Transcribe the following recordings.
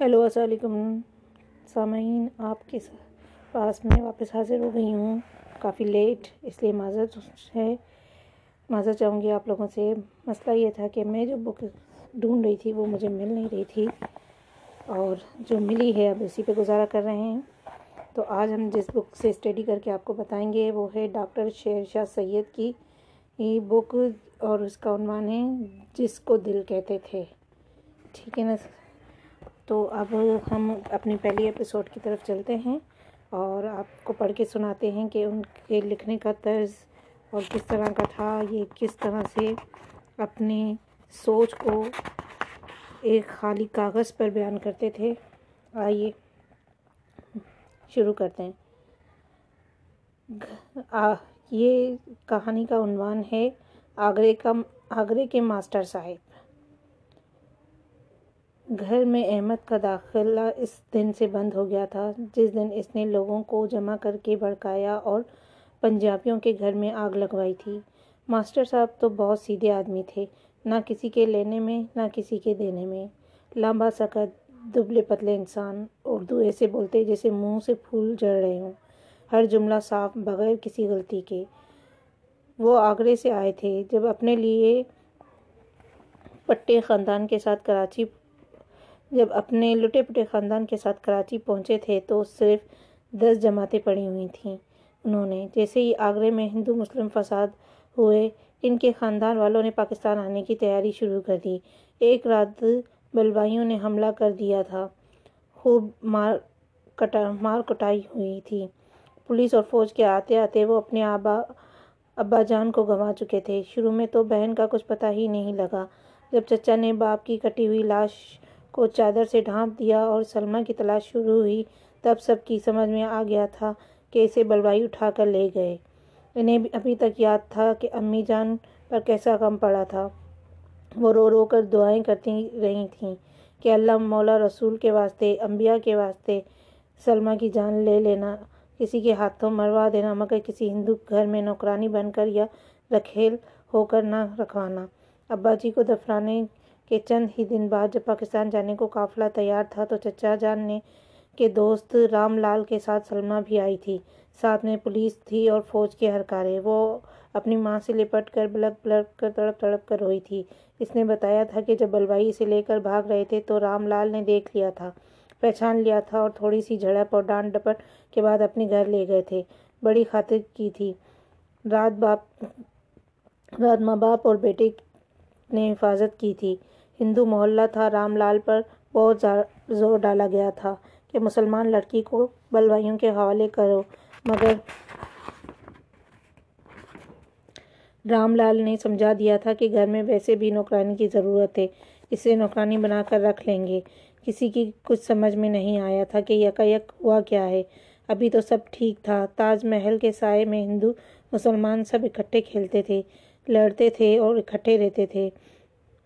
Hello, السلام علیکم۔ سامعین، آپ کے پاس میں واپس حاضر ہو گئی ہوں۔ کافی لیٹ، اس لیے معذرت ہے۔ معذرت چاہوں گی آپ لوگوں سے۔ مسئلہ یہ تھا کہ میں جو بک ڈھونڈ رہی تھی، وہ مجھے مل نہیں رہی تھی۔ اور جو ملی ہے، اب اسی پہ گزارا کر رہے ہیں۔ تو آج ہم جس بک سے اسٹڈی کر کے آپ کو بتائیں گے، وہ ہے ڈاکٹر شیر شاہ سید کی یہ بک۔ اور اس کا عنوان ہے، جس کو دل کہتے تھے۔ ٹھیک ہے نا؟ تو اب ہم اپنی پہلی ایپیسوڈ کی طرف چلتے ہیں اور آپ کو پڑھ کے سناتے ہیں کہ ان کے لکھنے کا طرز اور کس طرح کا تھا، یہ کس طرح سے اپنی سوچ کو ایک خالی کاغذ پر بیان کرتے تھے۔ آئیے شروع کرتے ہیں۔ یہ کہانی کا عنوان ہے، آگرے کا، آگرے کے ماسٹر صاحب۔ گھر میں احمد کا داخلہ اس دن سے بند ہو گیا تھا، جس دن اس نے لوگوں کو جمع کر کے بھڑکایا اور پنجابیوں کے گھر میں آگ لگوائی تھی۔ ماسٹر صاحب تو بہت سیدھے آدمی تھے، نہ کسی کے لینے میں، نہ کسی کے دینے میں۔ لمبا سکت، دبلے پتلے انسان، اردو ایسے بولتے جیسے منہ سے پھول جڑ رہے ہوں۔ ہر جملہ صاف بغیر کسی غلطی کے۔ وہ آگرے سے آئے تھے، جب اپنے لیے پٹے خاندان کے ساتھ کراچی جب اپنے لٹے پٹے خاندان کے ساتھ کراچی پہنچے تھے تو صرف دس جماعتیں پڑھی ہوئی تھیں۔ انہوں نے جیسے ہی آگرے میں ہندو مسلم فساد ہوئے، ان کے خاندان والوں نے پاکستان آنے کی تیاری شروع کر دی۔ ایک رات بلوائیوں نے حملہ کر دیا تھا۔ خوب مار کٹا، مار کٹائی ہوئی تھی۔ پولیس اور فوج کے آتے آتے وہ اپنے آبا، ابا جان کو گنوا چکے تھے۔ شروع میں تو بہن کا کچھ پتہ ہی نہیں لگا۔ جب چچا نے باپ کی کٹی ہوئی لاش کو چادر سے ڈھانپ دیا اور سلمہ کی تلاش شروع ہوئی، تب سب کی سمجھ میں آ گیا تھا کہ اسے بلوائی اٹھا کر لے گئے۔ انہیں ابھی تک یاد تھا کہ امی جان پر کیسا غم پڑا تھا۔ وہ رو رو کر دعائیں کرتی رہی تھیں کہ اللہ مولا رسول کے واسطے، انبیاء کے واسطے سلمہ کی جان لے لینا، کسی کے ہاتھوں مروا دینا، مگر کسی ہندو گھر میں نوکرانی بن کر یا رکھیل ہو کر نہ رکھوانا۔ ابا جی کو دفنانے کے چند ہی دن بعد جب پاکستان جانے کو قافلہ تیار تھا تو چچا جان نے کے دوست رام لال کے ساتھ سلمہ بھی آئی تھی۔ ساتھ میں پولیس تھی اور فوج کے ہرکارے وہ اپنی ماں سے لپٹ کر بلک بلک کر تڑپ تڑپ کر روئی تھی۔ اس نے بتایا تھا کہ جب بلوائی اسے لے کر بھاگ رہے تھے تو رام لال نے دیکھ لیا تھا، پہچان لیا تھا اور تھوڑی سی جھڑپ اور ڈانٹ ڈپٹ کے بعد اپنے گھر لے گئے تھے۔ بڑی خاطر کی تھی۔ رات باپ، رات ماں باپ اور بیٹے نے حفاظت کی تھی۔ ہندو محلہ تھا، رام لال پر بہت زور ڈالا گیا تھا کہ مسلمان لڑکی کو بلوائیوں کے حوالے کرو۔ مگر رام لال نے سمجھا دیا تھا کہ گھر میں ویسے بھی نوکرانی کی ضرورت ہے، اسے نوکرانی بنا کر رکھ لیں گے۔ کسی کی کچھ سمجھ میں نہیں آیا تھا کہ یکایک ہوا کیا ہے۔ ابھی تو سب ٹھیک تھا۔ تاج محل کے سائے میں ہندو مسلمان سب اکٹھے کھیلتے تھے، لڑتے تھے اور اکٹھے رہتے تھے۔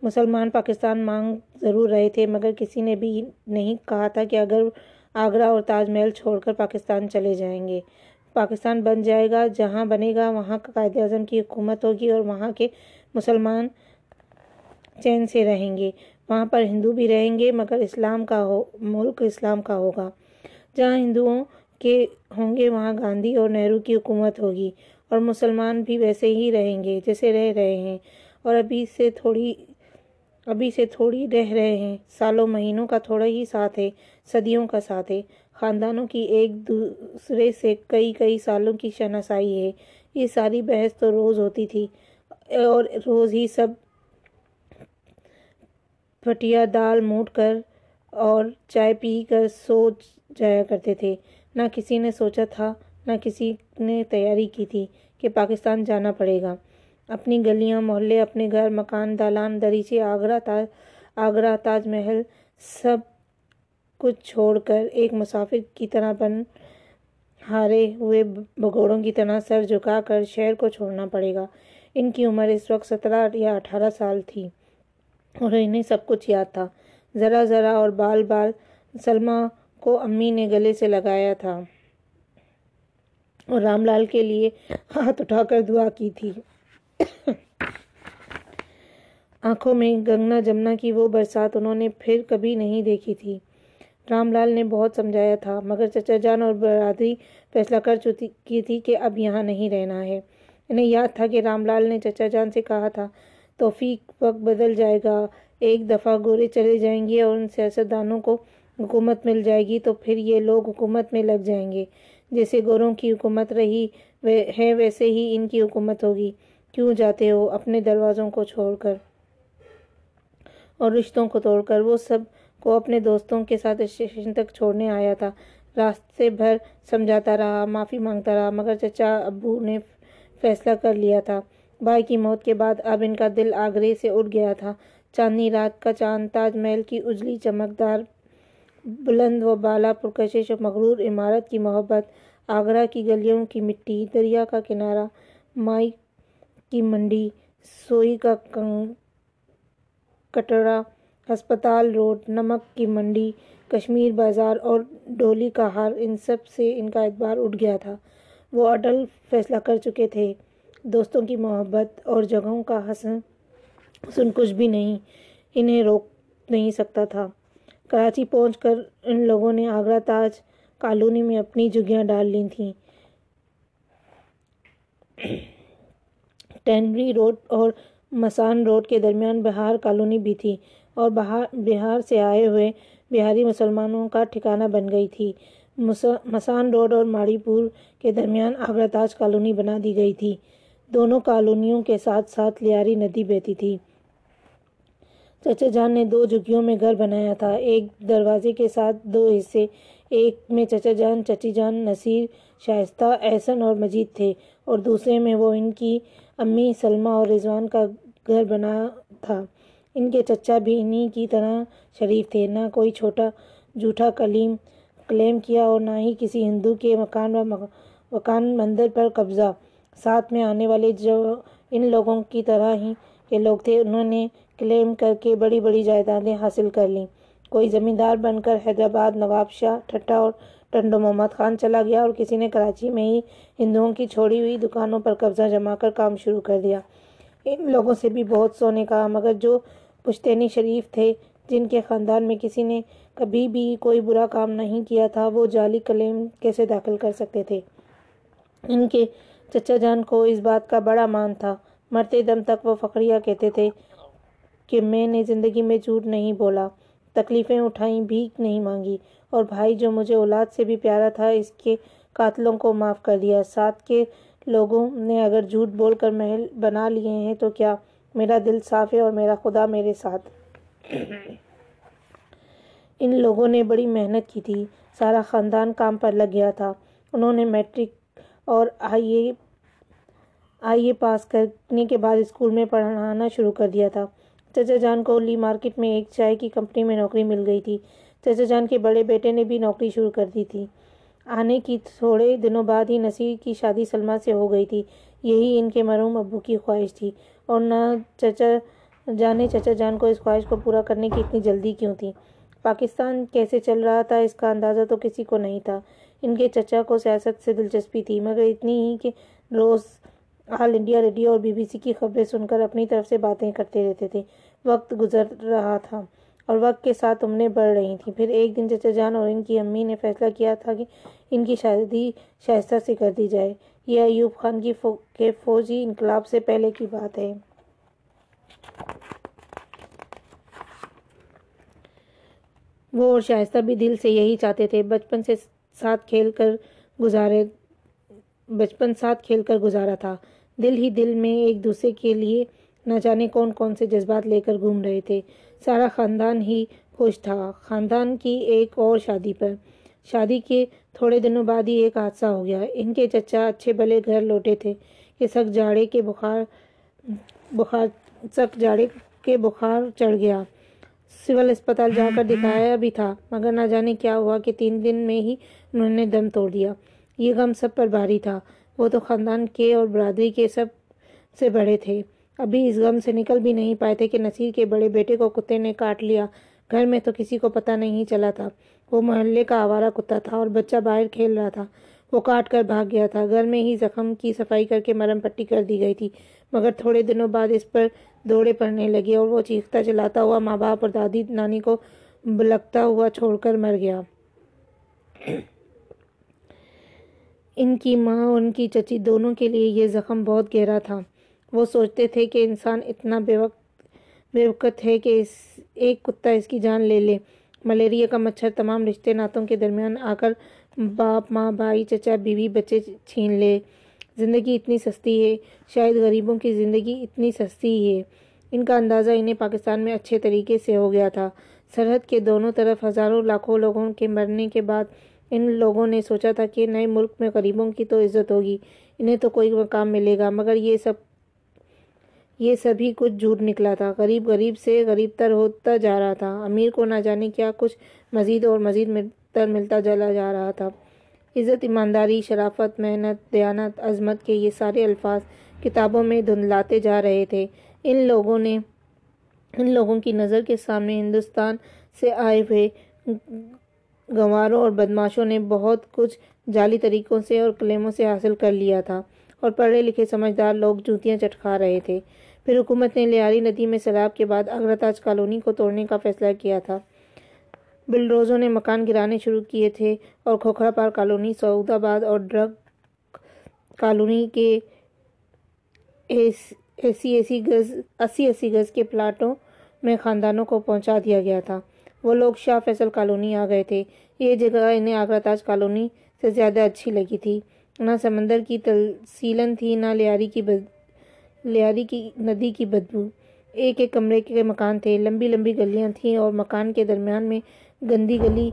مسلمان پاکستان مانگ ضرور رہے تھے، مگر کسی نے بھی نہیں کہا تھا کہ اگر آگرہ اور تاج محل چھوڑ کر پاکستان چلے جائیں گے۔ پاکستان بن جائے گا، جہاں بنے گا، وہاں قائد اعظم کی حکومت ہوگی اور وہاں کے مسلمان چین سے رہیں گے۔ وہاں پر ہندو بھی رہیں گے، مگر اسلام کا ہو، ملک اسلام کا ہوگا۔ جہاں ہندوؤں کے ہوں گے، وہاں گاندھی اور نہرو کی حکومت ہوگی اور مسلمان بھی ویسے ہی رہیں گے، جیسے رہ رہے ہیں۔ اور ابھی سے تھوڑی ابھی سے تھوڑی رہ رہے ہیں۔ سالوں، مہینوں کا تھوڑا ہی ساتھ ہے، صدیوں کا ساتھ ہے۔ خاندانوں کی ایک دوسرے سے کئی کئی سالوں کی شناسائی ہے۔ یہ ساری بحث تو روز ہوتی تھی اور روز ہی سب پھٹیا دال موٹ کر اور چائے پی کر سو جایا کرتے تھے۔ نہ کسی نے سوچا تھا، نہ کسی نے تیاری کی تھی کہ پاکستان جانا پڑے گا۔ اپنی گلیاں، محلے، اپنے گھر، مکان، دالان، دریچے، آگرہ تاج آگرہ، تاج محل، سب کچھ چھوڑ کر ایک مسافر کی طرح بن ہارے ہوئے بگوڑوں کی طرح سر جھکا کر شہر کو چھوڑنا پڑے گا۔ ان کی عمر اس وقت سترہ یا اٹھارہ سال تھی اور انہیں سب کچھ یاد تھا۔ ذرا ذرا اور بال بال سلمہ کو امی نے گلے سے لگایا تھا اور رام لال کے لیے ہاتھ اٹھا کر دعا کی تھی۔ آنکھوں میں گنگنا جمنا کی وہ برسات انہوں نے پھر کبھی نہیں دیکھی تھی۔ رام لال نے بہت سمجھایا تھا، مگر چچا جان اور برادری فیصلہ کر چکی تھی کہ اب یہاں نہیں رہنا ہے۔ انہیں یاد تھا کہ رام لال نے چچا جان سے کہا تھا، توفیق وقت بدل جائے گا، ایک دفعہ گورے چلے جائیں گے اور ان سیاستدانوں کو حکومت مل جائے گی تو پھر یہ لوگ حکومت میں لگ جائیں گے۔ جیسے گوروں کی حکومت رہی ہے ویسے ہی ان کی حکومت ہوگی۔ کیوں جاتے ہو اپنے دروازوں کو چھوڑ کر اور رشتوں کو توڑ کر؟ وہ سب کو اپنے دوستوں کے ساتھ اسٹیشن تک چھوڑنے آیا تھا۔ راستے بھر سمجھاتا رہا، معافی مانگتا رہا، مگر چچا ابو نے فیصلہ کر لیا تھا۔ بھائی کی موت کے بعد اب ان کا دل آگرے سے اٹھ گیا تھا۔ چاندنی رات کا چاند، تاج محل کی اجلی، چمکدار بلند و بالا پرکشش و مغرور عمارت کی محبت، آگرہ کی گلیوں کی مٹی، دریا کا کنارہ، مائی کی منڈی، سوئی کا کٹڑا، ہسپتال، روڈ، نمک کی منڈی، کشمیر بازار اور ڈولی کا ہار ان سب سے ان کا اعتبار اٹھ گیا تھا۔ وہ اٹل فیصلہ کر چکے تھے۔ دوستوں کی محبت اور جگہوں کا حسن حسن کچھ بھی نہیں، انہیں روک نہیں سکتا تھا۔ کراچی پہنچ کر ان لوگوں نے آگرہ تاج کالونی میں اپنی جھگیاں ڈال لی تھیں۔ ٹینری روڈ اور مسان روڈ کے درمیان بہار کالونی بھی تھی اور بہار سے آئے ہوئے بہاری مسلمانوں کا ٹھکانہ بن گئی تھی۔ مسان روڈ اور ماڑی پور کے درمیان آگرہ تاج کالونی بنا دی گئی تھی۔ دونوں کالونیوں کے ساتھ ساتھ لیاری ندی بہتی تھی۔ چچا جان نے دو جھگیوں میں گھر بنایا تھا۔ ایک دروازے کے ساتھ دو حصے، ایک میں چچا جان، چچی جان نصیر شائستہ، احسن اور مجید تھے اور دوسرے میں وہ ان کی امی سلمہ اور رضوان کا گھر بنا تھا۔ ان کے چچا بھی انہی کی طرح شریف تھے۔ نہ کوئی چھوٹا جھوٹا کلیم کلیم کیا اور نہ ہی کسی ہندو کے مکان و مکان مندر پر قبضہ۔ ساتھ میں آنے والے جو ان لوگوں کی طرح ہی کے لوگ تھے، انہوں نے کلیم کر کے بڑی بڑی جائیدادیں حاصل کر لیں۔ کوئی زمیندار بن کر حیدرآباد، نواب شاہ ٹھٹا اور ٹنڈو محمد خان چلا گیا اور کسی نے کراچی میں ہی ہندوؤں کی چھوڑی ہوئی دکانوں پر قبضہ جما کر کام شروع کر دیا۔ ان لوگوں سے بھی بہت سونے کہا مگر جو پشتینی شریف تھے، جن کے خاندان میں کسی نے کبھی بھی کوئی برا کام نہیں کیا تھا، وہ جعلی کلیم کیسے داخل کر سکتے تھے؟ ان کے چچا جان کو اس بات کا بڑا مان تھا۔ مرتے دم تک وہ فخریہ کہتے تھے کہ میں نے زندگی میں جھوٹ نہیں بولا۔ تکلیفیں اٹھائیں، بھیک نہیں مانگی۔ اور بھائی، جو مجھے اولاد سے بھی پیارا تھا، اس کے قاتلوں کو معاف کر دیا۔ ساتھ کے لوگوں نے اگر جھوٹ بول کر محل بنا لیے ہیں، تو کیا میرا دل صاف ہے اور میرا خدا میرے ساتھ؟ ان لوگوں نے بڑی محنت کی تھی۔ سارا خاندان کام پر لگ گیا تھا۔ انہوں نے میٹرک اور آئی اے آئی اے پاس کرنے کے بعد اسکول میں پڑھانا شروع کر دیا تھا۔ چچا جان کو لی مارکیٹ میں ایک چائے کی کمپنی میں نوکری مل گئی تھی۔ چچا جان کے بڑے بیٹے نے بھی نوکری شروع کر دی تھی۔ آنے کی تھوڑے دنوں بعد ہی نصیر کی شادی سلمہ سے ہو گئی تھی۔ یہی ان کے مرحوم ابو کی خواہش تھی۔ اور نہ چچا جانے چچا جان کو اس خواہش کو پورا کرنے کی اتنی جلدی کیوں تھی؟ پاکستان کیسے چل رہا تھا اس کا اندازہ تو کسی کو نہیں تھا۔ ان کے چچا کو سیاست سے دلچسپی تھی، مگر اتنی ہی کہ روز آل انڈیا ریڈیو اور بی بی سی کی خبریں سن کر اپنی طرف سے باتیں کرتے رہتے تھے۔ وقت گزر رہا تھا اور وقت کے ساتھ عمریں بڑھ رہی تھیں پھر ایک دن چچا جان اور ان کی امی نے فیصلہ کیا تھا کہ ان کی شادی شائستہ سے کر دی جائے۔ یہ ایوب خان کی فو کے فوجی انقلاب سے پہلے کی بات ہے۔ وہ اور شائستہ بھی دل سے یہی چاہتے تھے۔ بچپن سے ساتھ کھیل کر گزارے بچپن ساتھ کھیل کر گزارا تھا۔ دل ہی دل میں ایک دوسرے کے لیے نہ جانے کون کون سے جذبات لے کر گھوم رہے تھے۔ سارا خاندان ہی خوش تھا۔ خاندان کی ایک اور شادی پر۔ شادی کے تھوڑے دنوں بعد ہی ایک حادثہ ہو گیا۔ ان کے چچا اچھے بھلے گھر لوٹے تھے۔ کہ سخت جاڑے کے بخار بخار سخت جاڑے کے بخار چڑھ گیا۔ سول اسپتال جا کر دکھایا بھی تھا۔ مگر نہ جانے کیا ہوا کہ تین دن میں ہی انہوں نے دم توڑ دیا۔ یہ غم سب پر بھاری تھا۔ وہ تو خاندان کے اور برادری کے سب سے بڑے تھے۔ ابھی اس غم سے نکل بھی نہیں پائے تھے کہ نصیر کے بڑے بیٹے کو کتے نے کاٹ لیا۔ گھر میں تو کسی کو پتہ نہیں چلا تھا۔ وہ محلے کا آوارہ کتا تھا اور بچہ باہر کھیل رہا تھا۔ وہ کاٹ کر بھاگ گیا تھا۔ گھر میں ہی زخم کی صفائی کر کے مرم پٹی کر دی گئی تھی۔ مگر تھوڑے دنوں بعد اس پر دوڑے پڑنے لگے اور وہ چیختا چلاتا ہوا ماں باپ اور دادی نانی کو بلکتا ہوا چھوڑ کر مر گیا۔ ان کی ماں اور ان کی چچی دونوں کے لیے یہ زخم بہت گہرا تھا۔ وہ سوچتے تھے کہ انسان اتنا بے وقت بے وقت ہے کہ اس ایک کتا اس کی جان لے لے۔ ملیریا کا مچھر تمام رشتے ناتوں کے درمیان آ کر باپ، ماں، بھائی، چچا، بیوی، بچے چھین لے۔ زندگی اتنی سستی ہے، شاید غریبوں کی زندگی اتنی سستی ہے۔ ان کا اندازہ انہیں پاکستان میں اچھے طریقے سے ہو گیا تھا۔ سرحد کے دونوں طرف ہزاروں لاکھوں لوگوں کے مرنے کے بعد ان لوگوں نے سوچا تھا کہ نئے ملک میں غریبوں کی تو عزت ہوگی، انہیں تو کوئی مقام ملے گا، مگر یہ سب یہ سبھی کچھ جھوٹ نکلا تھا۔ غریب غریب سے غریب تر ہوتا جا رہا تھا۔ امیر کو نہ جانے کیا کچھ مزید اور مزید تر ملتا چلا جا رہا تھا۔ عزت، ایمانداری، شرافت، محنت، دیانت، عظمت کے یہ سارے الفاظ کتابوں میں دھندلاتے جا رہے تھے۔ ان لوگوں نے ان لوگوں کی نظر کے سامنے ہندوستان سے آئے ہوئے گنواروں اور بدماشوں نے بہت کچھ جعلی طریقوں سے اور کلیموں سے حاصل کر لیا تھا اور پڑھے لکھے سمجھدار لوگ جوتیاں چٹکا رہے تھے۔ پھر حکومت نے لیاری ندی میں سیلاب کے بعد اگرہ تاج کالونی کو توڑنے کا فیصلہ کیا تھا۔ بلڈوزروں نے مکان گرانے شروع کیے تھے اور کھوکھرا پار کالونی سعود آباد اور ڈرگ کالونی کے اسی اسی گز، اسی اسی گز کے پلاٹوں میں خاندانوں کو پہنچا دیا گیا تھا۔ وہ لوگ شاہ فیصل کالونی آ گئے تھے۔ یہ جگہ انہیں آگرہ تاج کالونی سے زیادہ اچھی لگی تھی۔ نہ سمندر کی تلسیلن تھی نہ لیاری کی لیاری کی ندی کی بدبو۔ ایک ایک کمرے کے مکان تھے، لمبی لمبی گلیاں تھیں اور مکان کے درمیان میں گندی گلی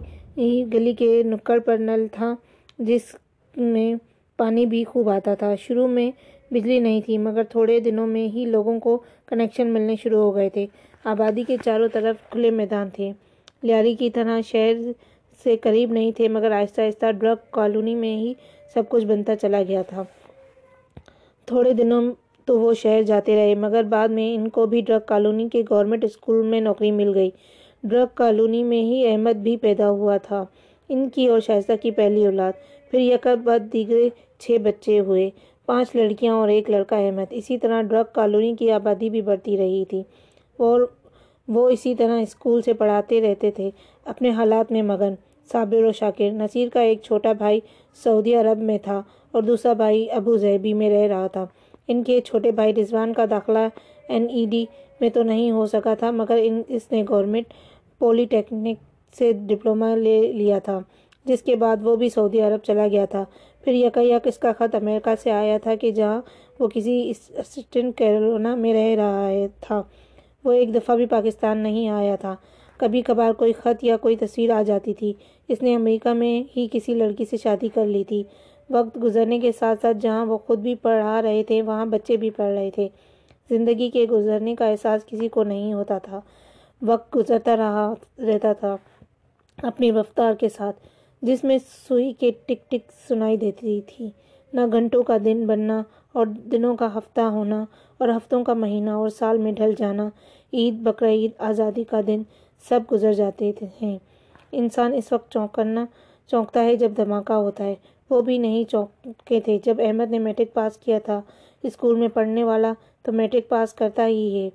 گلی کے نکڑ پر نل تھا، جس میں پانی بھی خوب آتا تھا۔ شروع میں بجلی نہیں تھی، مگر تھوڑے دنوں میں ہی لوگوں کو کنیکشن ملنے شروع ہو گئے تھے۔ آبادی کے چاروں طرف کھلے میدان تھے۔ لیاری کی طرح شہر سے قریب نہیں تھے، مگر آہستہ آہستہ ڈرگ کالونی میں ہی سب کچھ بنتا چلا گیا تھا۔ تھوڑے دنوں تو وہ شہر جاتے رہے۔ مگر بعد میں ان کو بھی ڈرگ کالونی کے گورنمنٹ اسکول میں نوکری مل گئی۔ ڈرگ کالونی میں ہی احمد بھی پیدا ہوا تھا۔ ان کی اور شائستہ کی پہلی اولاد۔ پھر یکر بعد دیگرے چھ بچے ہوئے۔ پانچ لڑکیاں اور ایک لڑکا احمد۔ اسی طرح ڈرگ کالونی کی آبادی بھی بڑھتی رہی تھی۔ اور وہ اسی طرح اسکول سے پڑھاتے رہتے تھے، اپنے حالات میں مگن۔ صابر و شاکر۔ نصیر کا ایک چھوٹا بھائی سعودی عرب میں تھا اور دوسرا بھائی ابو ظہبی میں رہ رہا تھا۔ ان کے چھوٹے بھائی رضوان کا داخلہ این ای ڈی میں تو نہیں ہو سکا تھا، مگر ان، اس نے گورنمنٹ پولی ٹیکنک سے ڈپلومہ لے لیا تھا، جس کے بعد وہ بھی سعودی عرب چلا گیا تھا۔ پھر یک یک اس کا خط امریکہ سے آیا تھا کہ جہاں وہ کسی اسسٹنٹ کیرونا میں رہ رہا تھا، وہ ایک دفعہ بھی پاکستان نہیں آیا تھا۔ کبھی کبھار کوئی خط یا کوئی تصویر آ جاتی تھی۔ اس نے امریکہ میں ہی کسی لڑکی سے شادی کر لی تھی۔ وقت گزرنے کے ساتھ ساتھ جہاں وہ خود بھی پڑھا رہے تھے، وہاں بچے بھی پڑھ رہے تھے۔ زندگی کے گزرنے کا احساس کسی کو نہیں ہوتا تھا۔ وقت گزرتا رہا، رہتا تھا اپنی رفتار کے ساتھ، جس میں سوئی کے ٹک ٹک سنائی دیتی تھی۔ نہ گھنٹوں کا دن بننا اور دنوں کا ہفتہ ہونا اور ہفتوں کا مہینہ اور سال میں ڈھل جانا۔ عید بقرعید آزادی کا دن سب گزر جاتے ہیں انسان اس وقت چونکنا، چونکتا ہے جب دھماکہ ہوتا ہے۔ وہ بھی نہیں چونکے تھے۔ جب احمد نے میٹرک پاس کیا تھا اسکول میں پڑھنے والا، تو میٹرک پاس کرتا ہی ہے۔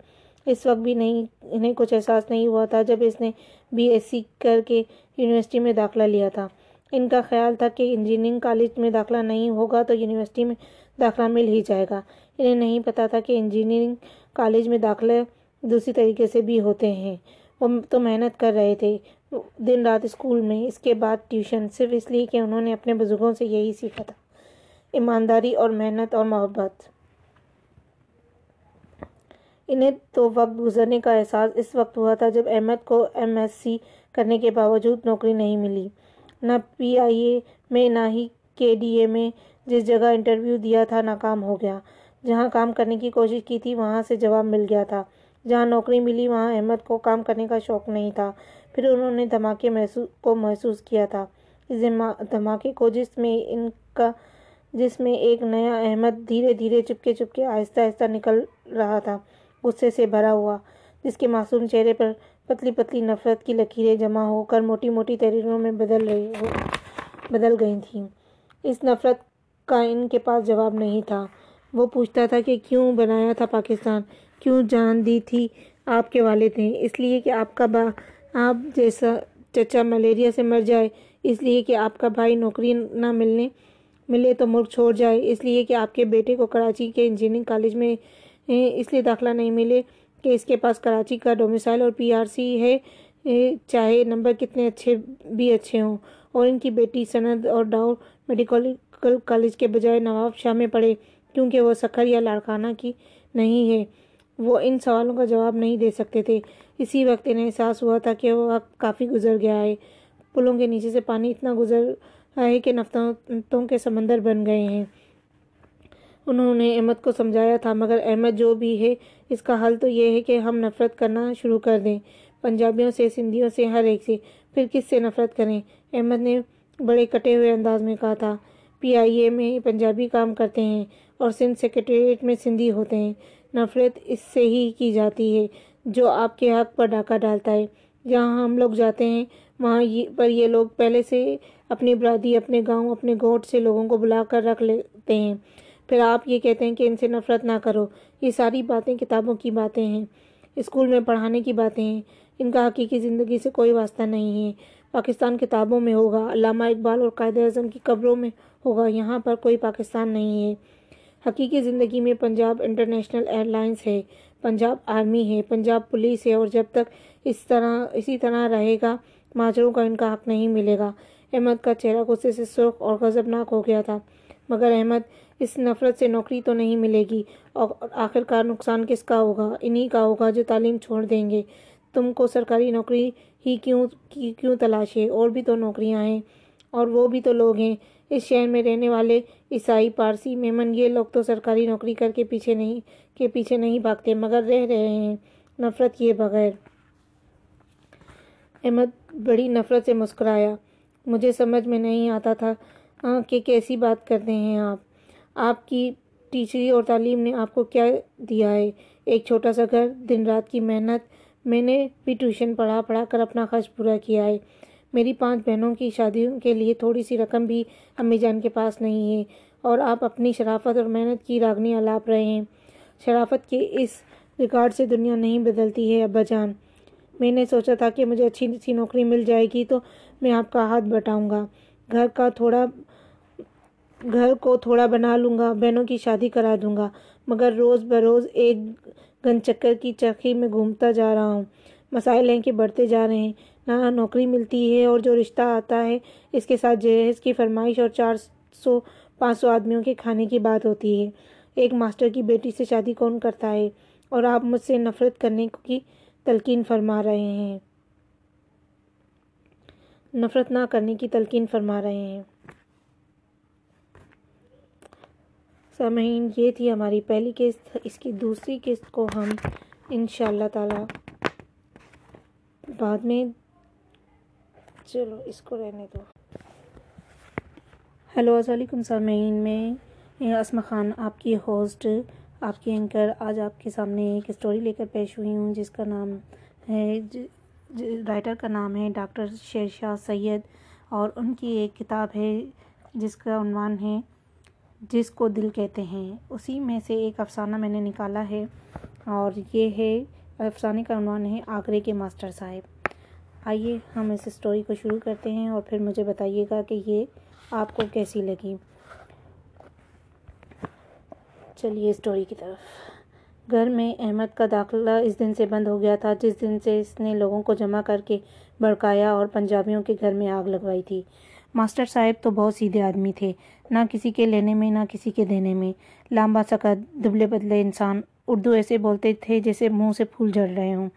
اس وقت بھی نہیں، انہیں کچھ احساس نہیں ہوا تھا جب اس نے بی ایس سی کر کے یونیورسٹی میں داخلہ لیا تھا۔ ان کا خیال تھا کہ انجینئرنگ کالج میں داخلہ نہیں ہوگا تو یونیورسٹی میں داخلہ مل ہی جائے گا۔ انہیں نہیں پتا تھا کہ انجینئرنگ کالج میں داخلے دوسری طریقے سے بھی ہوتے ہیں۔ وہ تو محنت کر رہے تھے۔ دن رات اسکول میں، اس کے بعد ٹیوشن، صرف اس لیے کہ انہوں نے اپنے بزرگوں سے یہی سیکھا تھا، ایمانداری اور محنت اور محبت۔ انہیں تو وقت گزرنے کا احساس اس وقت ہوا تھا جب احمد کو ایم ایس سی کرنے کے باوجود نوکری نہیں ملی۔ نہ پی آئی اے میں، نہ ہی کے ڈی اے میں، جس جگہ انٹرویو دیا تھا ناکام ہو گیا۔ جہاں کام کرنے کی کوشش کی تھی، وہاں سے جواب مل گیا تھا۔ جہاں نوکری ملی، وہاں احمد کو کام کرنے کا شوق نہیں تھا۔ پھر انہوں نے دھماکے محسوس کو محسوس کیا تھا۔ اس دھماکے کو جس میں ان کا، جس میں ایک نیا احمد دھیرے دھیرے چپکے چپکے آہستہ آہستہ نکل رہا تھا۔ غصے سے بھرا ہوا، جس کے معصوم چہرے پر پتلی پتلی نفرت کی لکیریں جمع ہو کر موٹی موٹی تحریروں میں بدل رہی ہو، بدل گئی تھیں۔ اس نفرت کا ان کے پاس جواب نہیں تھا۔ وہ پوچھتا تھا کہ کیوں بنایا تھا پاکستان؟ کیوں جان دی تھی آپ کے والد نے؟ اس لیے کہ آپ کا با آپ جیسا چچا ملیریا سے مر جائے، اس لیے کہ آپ کا بھائی نوکری نہ ملنے، ملے تو ملک چھوڑ جائے۔ اس لیے کہ آپ کے بیٹے کو کراچی کے انجینئرنگ کالج میں اس لیے داخلہ نہیں ملے کہ اس کے پاس کراچی کا ڈومیسائل اور پی آر سی ہے۔ چاہے نمبر کتنے اچھے بھی اچھے ہوں۔ اور ان کی بیٹی سند اور ڈاؤ میڈیکل کالج کے بجائے نواب شاہ میں پڑھے کیونکہ وہ سکھر یا لاڑکانہ کی نہیں ہے۔ وہ ان سوالوں کا جواب نہیں دے سکتے تھے۔ اسی وقت انہیں احساس ہوا تھا کہ وہ وقت کافی گزر گیا ہے۔ پلوں کے نیچے سے پانی اتنا گزر ہے کہ نفرتوں کے سمندر بن گئے ہیں۔ انہوں نے احمد کو سمجھایا تھا، مگر احمد جو بھی ہے، اس کا حل تو یہ ہے کہ ہم نفرت کرنا شروع کر دیں۔ پنجابیوں سے، سندھیوں سے، ہر ایک سے۔ پھر کس سے نفرت کریں؟ احمد نے بڑے کٹے ہوئے انداز میں کہا تھا، پی آئی اے میں پنجابی کام کرتے ہیں اور سندھ سیکریٹریٹ میں سندھی ہوتے ہیں۔ نفرت اس سے ہی کی جاتی ہے، جو آپ کے حق پر ڈاکہ ڈالتا ہے۔ جہاں ہم لوگ جاتے ہیں، وہاں پر یہ لوگ پہلے سے اپنی برادری، اپنے گاؤں، اپنے گوٹ سے لوگوں کو بلا کر رکھ لیتے ہیں۔ پھر آپ یہ کہتے ہیں کہ ان سے نفرت نہ کرو۔ یہ ساری باتیں کتابوں کی باتیں ہیں، اسکول میں پڑھانے کی باتیں ہیں۔ ان کا حقیقی زندگی سے کوئی واسطہ نہیں ہے۔ پاکستان کتابوں میں ہوگا، علامہ اقبال اور قائد اعظم کی قبروں میں ہوگا، یہاں پر کوئی پاکستان نہیں ہے۔ حقیقی زندگی میں پنجاب انٹرنیشنل ایئر لائنس ہے، پنجاب آرمی ہے، پنجاب پولیس ہے اور جب تک اس طرح، اسی طرح رہے گا، ماجروں کا ان کا حق نہیں ملے گا۔ احمد کا چہرہ غصے سے سرخ اور غضبناک ہو گیا تھا، مگر احمد اس نفرت سے نوکری تو نہیں ملے گی اور آخر کار نقصان کس کا ہوگا؟ انہی کا ہوگا جو تعلیم چھوڑ دیں گے۔ تم کو سرکاری نوکری ہی کیوں کیوں تلاش ہے؟ اور بھی تو نوکریاں ہیں۔ اور وہ بھی تو لوگ ہیں۔ اس شہر میں رہنے والے عیسائی، پارسی، میمن، یہ لوگ تو سرکاری نوکری کر کے پیچھے نہیں، کے پیچھے نہیں بھاگتے، مگر رہ رہے ہیں۔ نفرت کیے بغیر۔ احمد بڑی نفرت سے مسکرایا۔ مجھے سمجھ میں نہیں آتا تھا کہ کیسی بات کرتے ہیں آپ۔ آپ کی ٹیچری اور تعلیم نے آپ کو کیا دیا ہے؟ ایک چھوٹا سا گھر، دن رات کی محنت۔ میں نے بھی ٹیوشن پڑھا پڑھا کر اپنا خرچ پورا کیا ہے۔ میری پانچ بہنوں کی شادیوں کے لیے تھوڑی سی رقم بھی امی جان کے پاس نہیں ہے اور آپ اپنی شرافت اور محنت کی راگنی الاپ رہے ہیں۔ شرافت کے اس ریکارڈ سے دنیا نہیں بدلتی ہے، ابا جان۔ میں نے سوچا تھا کہ مجھے اچھی سی نوکری مل جائے گی تو میں آپ کا ہاتھ بٹاؤں گا۔ گھر کا تھوڑا، گھر کو تھوڑا بنا لوں گا، بہنوں کی شادی کرا دوں گا، مگر روز بروز ایک گن چکر کی چرخی میں گھومتا جا رہا ہوں۔ مسائل ہیں کہ بڑھتے جا رہے ہیں۔ نوکری ملتی ہے اور جو رشتہ آتا ہے، اس کے ساتھ جہیز کی فرمائش اور چار سو، پانچ سو آدمیوں کے کھانے کی بات ہوتی ہے۔ ایک ماسٹر کی بیٹی سے شادی کون کرتا ہے؟ اور آپ مجھ سے نفرت کرنے کی تلقین فرما رہے ہیں۔ نفرت نہ کرنے کی تلقین فرما رہے ہیں۔ سامعین، یہ تھی ہماری پہلی قسط۔ اس کی دوسری قسط کو ہم ان شاء اللہ تعالی بعد میں چلو، اس کو رہنے دو۔ ہیلو، السلام علیکم سامعین، میں اسما خان، آپ کی ہوسٹ، آپ کی اینکر، آج آپ کے سامنے ایک اسٹوری لے کر پیش ہوئی ہوں، جس کا نام ہے رائٹر کا نام ہے، ڈاکٹر شیر شاہ سید، اور ان کی ایک کتاب ہے، جس کا عنوان ہے، جس کو دل کہتے ہیں۔ اسی میں سے ایک افسانہ میں نے نکالا ہے، اور یہ ہے، افسانے کا عنوان ہے، آگرے کے ماسٹر صاحب۔ آئیے، ہم اس اسٹوری کو شروع کرتے ہیں اور پھر مجھے بتائیے گا کہ یہ آپ کو کیسی لگی۔ چلیے اسٹوری کی طرف۔ گھر میں احمد کا داخلہ اس دن سے بند ہو گیا تھا، جس دن سے اس نے لوگوں کو جمع کر کے بڑکایا اور پنجابیوں کے گھر میں آگ لگوائی تھی۔ ماسٹر صاحب تو بہت سیدھے آدمی تھے، نہ کسی کے لینے میں، نہ کسی کے دینے میں۔ لامبا سکت دبلے بدلے انسان اردو ایسے بولتے تھے جیسے منہ سے پھول جھڑ رہے ہوں۔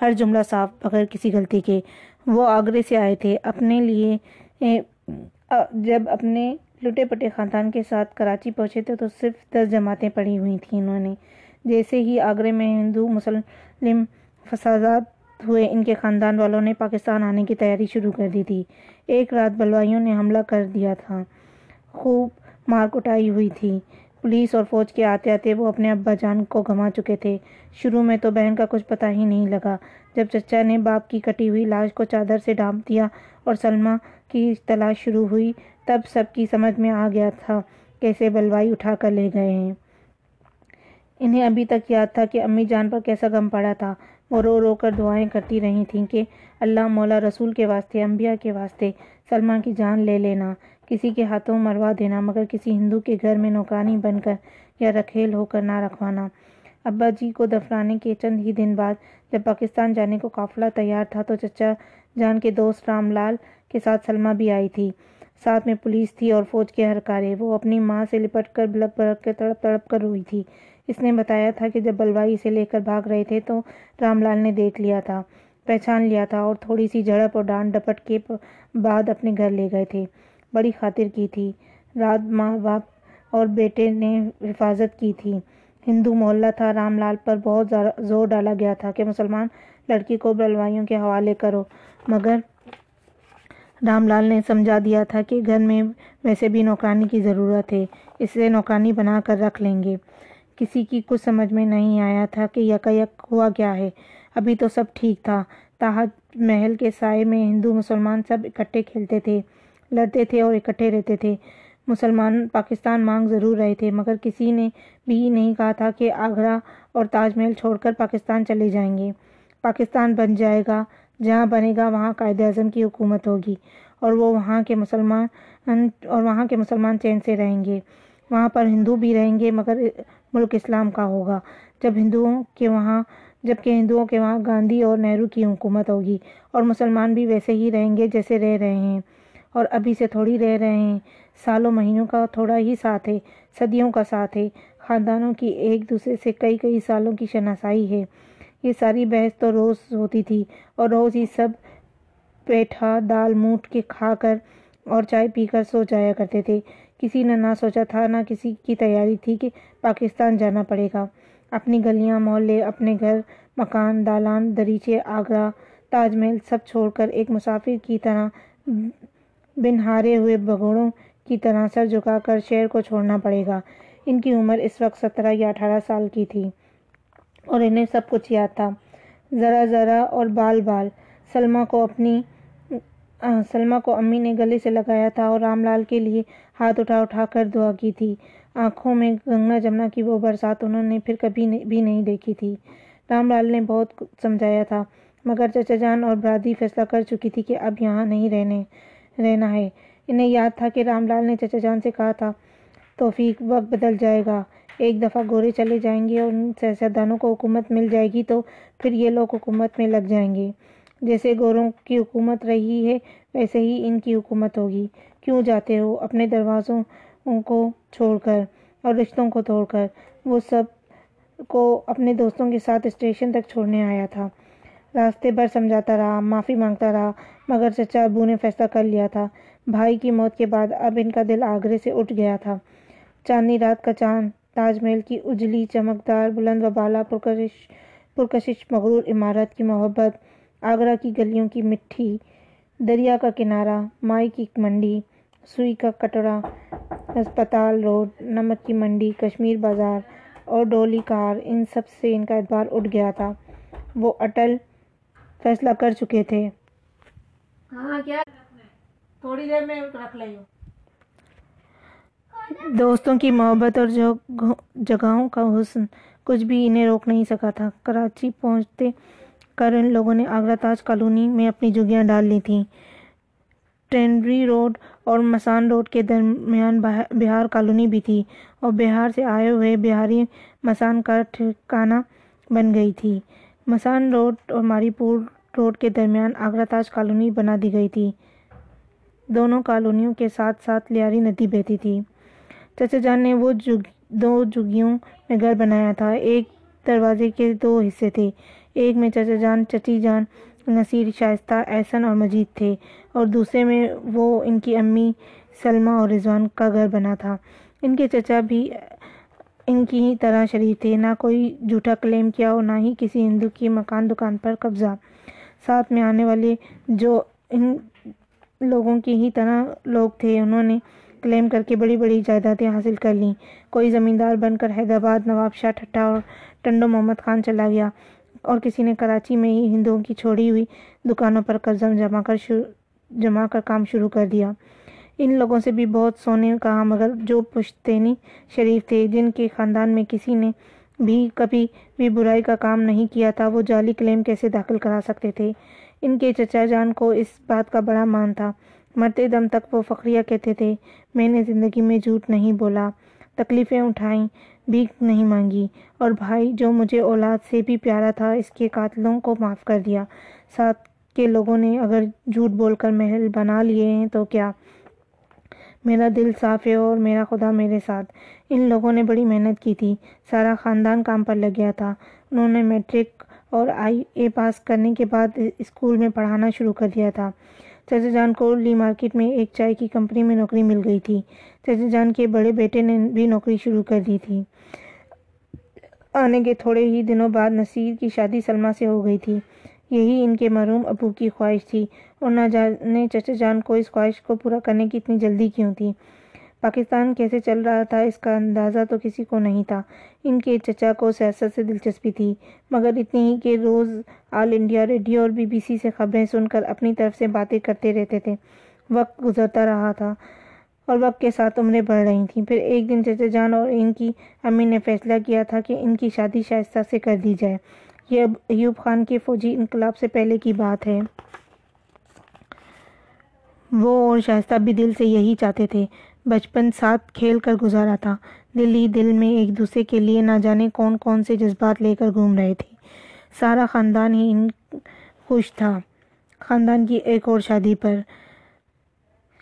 ہر جملہ صاف بغیر کسی غلطی کے۔ وہ آگرے سے آئے تھے، اپنے لیے جب اپنے لٹے پٹے خاندان کے ساتھ کراچی پہنچے تھے تو صرف دس جماعتیں پڑھی ہوئی تھیں انہوں نے۔ جیسے ہی آگرے میں ہندو، مسلم فسادات ہوئے، ان کے خاندان والوں نے پاکستان آنے کی تیاری شروع کر دی تھی۔ ایک رات بلوائیوں نے حملہ کر دیا تھا۔ خوب مار کٹائی ہوئی تھی۔ پولیس اور فوج کے آتے آتے وہ اپنے ابا جان کو گھما چکے تھے۔ شروع میں تو بہن کا کچھ پتہ ہی نہیں لگا۔ جب چچا نے باپ کی کٹی ہوئی لاش کو چادر سے ڈھانپ دیا اور سلمہ کی تلاش شروع ہوئی، تب سب کی سمجھ میں آ گیا تھا کیسے بلوائی اٹھا کر لے گئے ہیں۔ انہیں ابھی تک یاد تھا کہ امی جان پر کیسا غم پڑا تھا۔ وہ رو رو کر دعائیں کرتی رہی تھیں کہ اللہ مولا رسول کے واسطے، انبیاء کے واسطے سلمیٰ کی جان لے لینا۔ کسی کے ہاتھوں مروا دینا، مگر کسی ہندو کے گھر میں نوکرانی بن کر یا رکھیل ہو کر نہ رکھوانا۔ ابا جی کو دفنانے کے چند ہی دن بعد جب پاکستان جانے کو قافلہ تیار تھا تو چچا جان کے دوست رام لال کے ساتھ سلمیٰ بھی آئی تھی۔ ساتھ میں پولیس تھی اور فوج کے ہرکارے وہ اپنی ماں سے لپٹ کر بلک بلک کے تڑپ تڑپ کر روئی تھی۔ اس نے بتایا تھا کہ جب بلوائی سے لے کر بھاگ رہے تھے تو رام لال نے دیکھ لیا تھا، پہچان لیا تھا اور تھوڑی سی جھڑپ اور ڈانٹ ڈپٹ کے بعد اپنے گھر لے گئے تھے۔ بڑی خاطر کی تھی۔ رات ماں باپ اور بیٹے نے حفاظت کی تھی۔ ہندو محلہ تھا۔ رام لال پر بہت زور ڈالا گیا تھا کہ مسلمان لڑکی کو بلوائیوں کے حوالے کرو۔ مگر رام لال نے سمجھا دیا تھا کہ گھر میں ویسے بھی نوکرانی کی ضرورت ہے۔ اسے نوکرانی بنا کر رکھ لیں گے۔ کسی کی کچھ سمجھ میں نہیں آیا تھا کہ یکا یک ہوا کیا ہے۔ ابھی تو سب ٹھیک تھا۔ تاج محل کے سائے میں ہندو مسلمان سب اکٹھے کھیلتے تھے۔ لڑتے تھے اور اکٹھے رہتے تھے۔ مسلمان پاکستان مانگ ضرور رہے تھے، مگر کسی نے بھی نہیں کہا تھا کہ آگرہ اور تاج محل چھوڑ کر پاکستان چلے جائیں گے۔ پاکستان بن جائے گا، جہاں بنے گا وہاں قائد اعظم کی حکومت ہوگی اور وہ وہاں کے مسلمان اور وہاں کے مسلمان چین سے رہیں گے۔ وہاں پر ہندو بھی رہیں گے، مگر ملک اسلام کا ہوگا۔ جب ہندوؤں کے وہاں جبکہ ہندوؤں کے وہاں گاندھی اور نہرو کی حکومت ہوگی اور مسلمان بھی ویسے ہی رہیں گے جیسے رہ رہے ہیں۔ اور ابھی سے تھوڑی رہ رہے ہیں۔ سالوں، مہینوں کا تھوڑا ہی ساتھ ہے، صدیوں کا ساتھ ہے۔ خاندانوں کی ایک دوسرے سے کئی کئی سالوں کی شناسائی ہے۔ یہ ساری بحث تو روز ہوتی تھی اور روز ہی سب پیٹھا دال موٹ کے کھا کر اور چائے پی کر سو جایا کرتے تھے۔ کسی نے نہ سوچا تھا، نہ کسی کی تیاری تھی کہ پاکستان جانا پڑے گا۔ اپنی گلیاں، محلے، اپنے گھر، مکان، دالان، دریچے، آگرہ، تاج محل سب چھوڑ کر ایک مسافر کی طرح بن ہارے ہوئے بگوڑوں کی طرح سر جھکا کر شہر کو چھوڑنا پڑے گا۔ ان کی عمر اس وقت سترہ یا اٹھارہ سال کی تھی اور انہیں سب کچھ یاد تھا۔ ذرا ذرا اور بال بال۔ سلمیٰ کو اپنی سلمیٰ کو امی نے گلے سے لگایا تھا اور رام لال کے لیے ہاتھ اٹھا اٹھا کر دعا کی تھی۔ آنکھوں میں گنگا جمنا کی وہ برسات انہوں نے پھر کبھی بھی نہیں دیکھی تھی۔ رام لال نے بہت سمجھایا تھا، مگر چچا جان اور برادری فیصلہ کر چکی تھی کہ اب یہاں نہیں رہنے۔ رہنا ہے۔ انہیں یاد تھا کہ رام لال نے چچا جان سے کہا تھا، توفیق وقت بدل جائے گا۔ ایک دفعہ گورے چلے جائیں گے اور ان سیاستدانوں کو حکومت مل جائے گی تو پھر یہ لوگ حکومت میں لگ جائیں گے۔ جیسے گوروں کی حکومت رہی ہے، ویسے ہی ان کی حکومت ہوگی۔ کیوں جاتے ہو؟ اپنے دروازوں کو چھوڑ کر اور رشتوں کو توڑ کر۔ وہ سب کو اپنے دوستوں کے ساتھ اسٹیشن تک چھوڑنے آیا تھا۔ راستے بھر سمجھاتا رہا، معافی مانگتا رہا، مگر چچا ابو نے فیصلہ کر لیا تھا۔ بھائی کی موت کے بعد اب ان کا دل آگرے سے اٹھ گیا تھا۔ چاندنی رات کا چاند، تاج محل کی اجلی، چمکدار بلند و بالا پرکشش پرکشش مغرور عمارت کی محبت، آگرہ کی گلیوں کی مٹھی، دریا کا کنارہ، مائی کی منڈی، سوئی کا کٹورا ہسپتال روڈ، نمک کی منڈی، کشمیر بازار اور ڈولی کار، ان سب سے ان کا اعتبار اٹھ گیا تھا۔ وہ اٹل فیصلہ کر چکے تھے۔ تھوڑی دیر میں رکھ دوستوں کی محبت اور جگہوں کا حسن کچھ بھی انہیں روک نہیں سکا تھا۔ کراچی پہنچتے کر ان لوگوں نے آگرہ تاج کالونی میں اپنی جھگیاں ڈال لی تھیں۔ ٹرینری روڈ اور مسان روڈ کے درمیان بہار کالونی بھی تھی اور بہار سے آئے ہوئے بہاری مسان کا ٹھکانہ بن گئی تھی۔ مسان روڈ اور ماری پور روڈ کے درمیان آگرہ تاج کالونی بنا دی گئی تھی۔ دونوں کالونیوں کے ساتھ ساتھ لیاری ندی بہتی تھی۔ چچا جان نے وہ جگ، دو جھگیوں میں گھر بنایا تھا۔ ایک دروازے کے دو حصے تھے۔ ایک میں چچا جان، چچی جان نصیر، شائستہ، احسن اور مجید تھے۔ اور دوسرے میں وہ ان کی امی سلمیٰ اور رضوان کا گھر بنا تھا۔ ان کے چچا بھی ان کی ہی طرح شریف تھے۔ نہ کوئی جھوٹا کلیم کیا اور نہ ہی کسی ہندو کی مکان دکان پر قبضہ۔ ساتھ میں آنے والے جو ان لوگوں کی ہی طرح لوگ تھے، انہوں نے کلیم کر کے بڑی بڑی جائیدادیں حاصل کر لیں۔ کوئی زمیندار بن کر حیدرآباد، نواب شاہ ٹھٹا اور ٹنڈو محمد خان چلا گیا اور کسی نے کراچی میں ہی ہندوؤں کی چھوڑی ہوئی دکانوں پر قرضہ جمع کر جمع کر کام شروع کر دیا۔ ان لوگوں سے بھی بہت سونے کہا مگر جو پشتینی شریف تھے، جن کے خاندان میں کسی نے بھی کبھی بھی برائی کا کام نہیں کیا تھا، وہ جعلی کلیم کیسے داخل کرا سکتے تھے؟ ان کے چچا جان کو اس بات کا بڑا مان تھا۔ مرتے دم تک وہ فخریہ کہتے تھے، میں نے زندگی میں جھوٹ نہیں بولا، تکلیفیں اٹھائیں، بھیک نہیں مانگی، اور بھائی جو مجھے اولاد سے بھی پیارا تھا، اس کے قاتلوں کو معاف کر دیا۔ ساتھ کے لوگوں نے اگر جھوٹ بول کر محل بنا لیے ہیں تو کیا؟ میرا دل صاف ہے اور میرا خدا میرے ساتھ۔ ان لوگوں نے بڑی محنت کی تھی۔ سارا خاندان کام پر لگ گیا تھا۔ انہوں نے میٹرک اور آئی اے پاس کرنے کے بعد اسکول میں پڑھانا شروع کر دیا تھا۔ چچا جان کو لی مارکیٹ میں ایک چائے کی کمپنی میں نوکری مل گئی تھی۔ چچا جان کے بڑے بیٹے نے بھی نوکری شروع کر دی تھی۔ آنے کے تھوڑے ہی دنوں بعد نصیر کی شادی سلمہ سے ہو گئی تھی۔ یہی ان کے مرحوم ابو کی خواہش تھی اور نہ جانے چچا جان کو اس خواہش کو پورا کرنے کی اتنی جلدی کیوں تھی۔ پاکستان کیسے چل رہا تھا اس کا اندازہ تو کسی کو نہیں تھا۔ ان کے چچا کو سیاست سے دلچسپی تھی، مگر اتنی ہی کہ روز آل انڈیا ریڈیو اور بی بی سی سے خبریں سن کر اپنی طرف سے باتیں کرتے رہتے تھے۔ وقت گزرتا رہا تھا اور وقت کے ساتھ عمریں بڑھ رہی تھیں۔ پھر ایک دن چچا جان اور ان کی امی نے فیصلہ کیا تھا کہ ان کی شادی شائستہ سے کر دی جائے۔ یہ ایوب خان کے فوجی انقلاب سے پہلے کی بات ہے۔ وہ اور شائستہ بھی دل سے یہی چاہتے تھے۔ بچپن ساتھ کھیل کر گزارا تھا۔ دل ہی دل میں ایک دوسرے کے لیے نہ جانے کون کون سے جذبات لے کر گھوم رہے تھے۔ سارا خاندان ہی ان خوش تھا۔ خاندان کی ایک اور شادی پر۔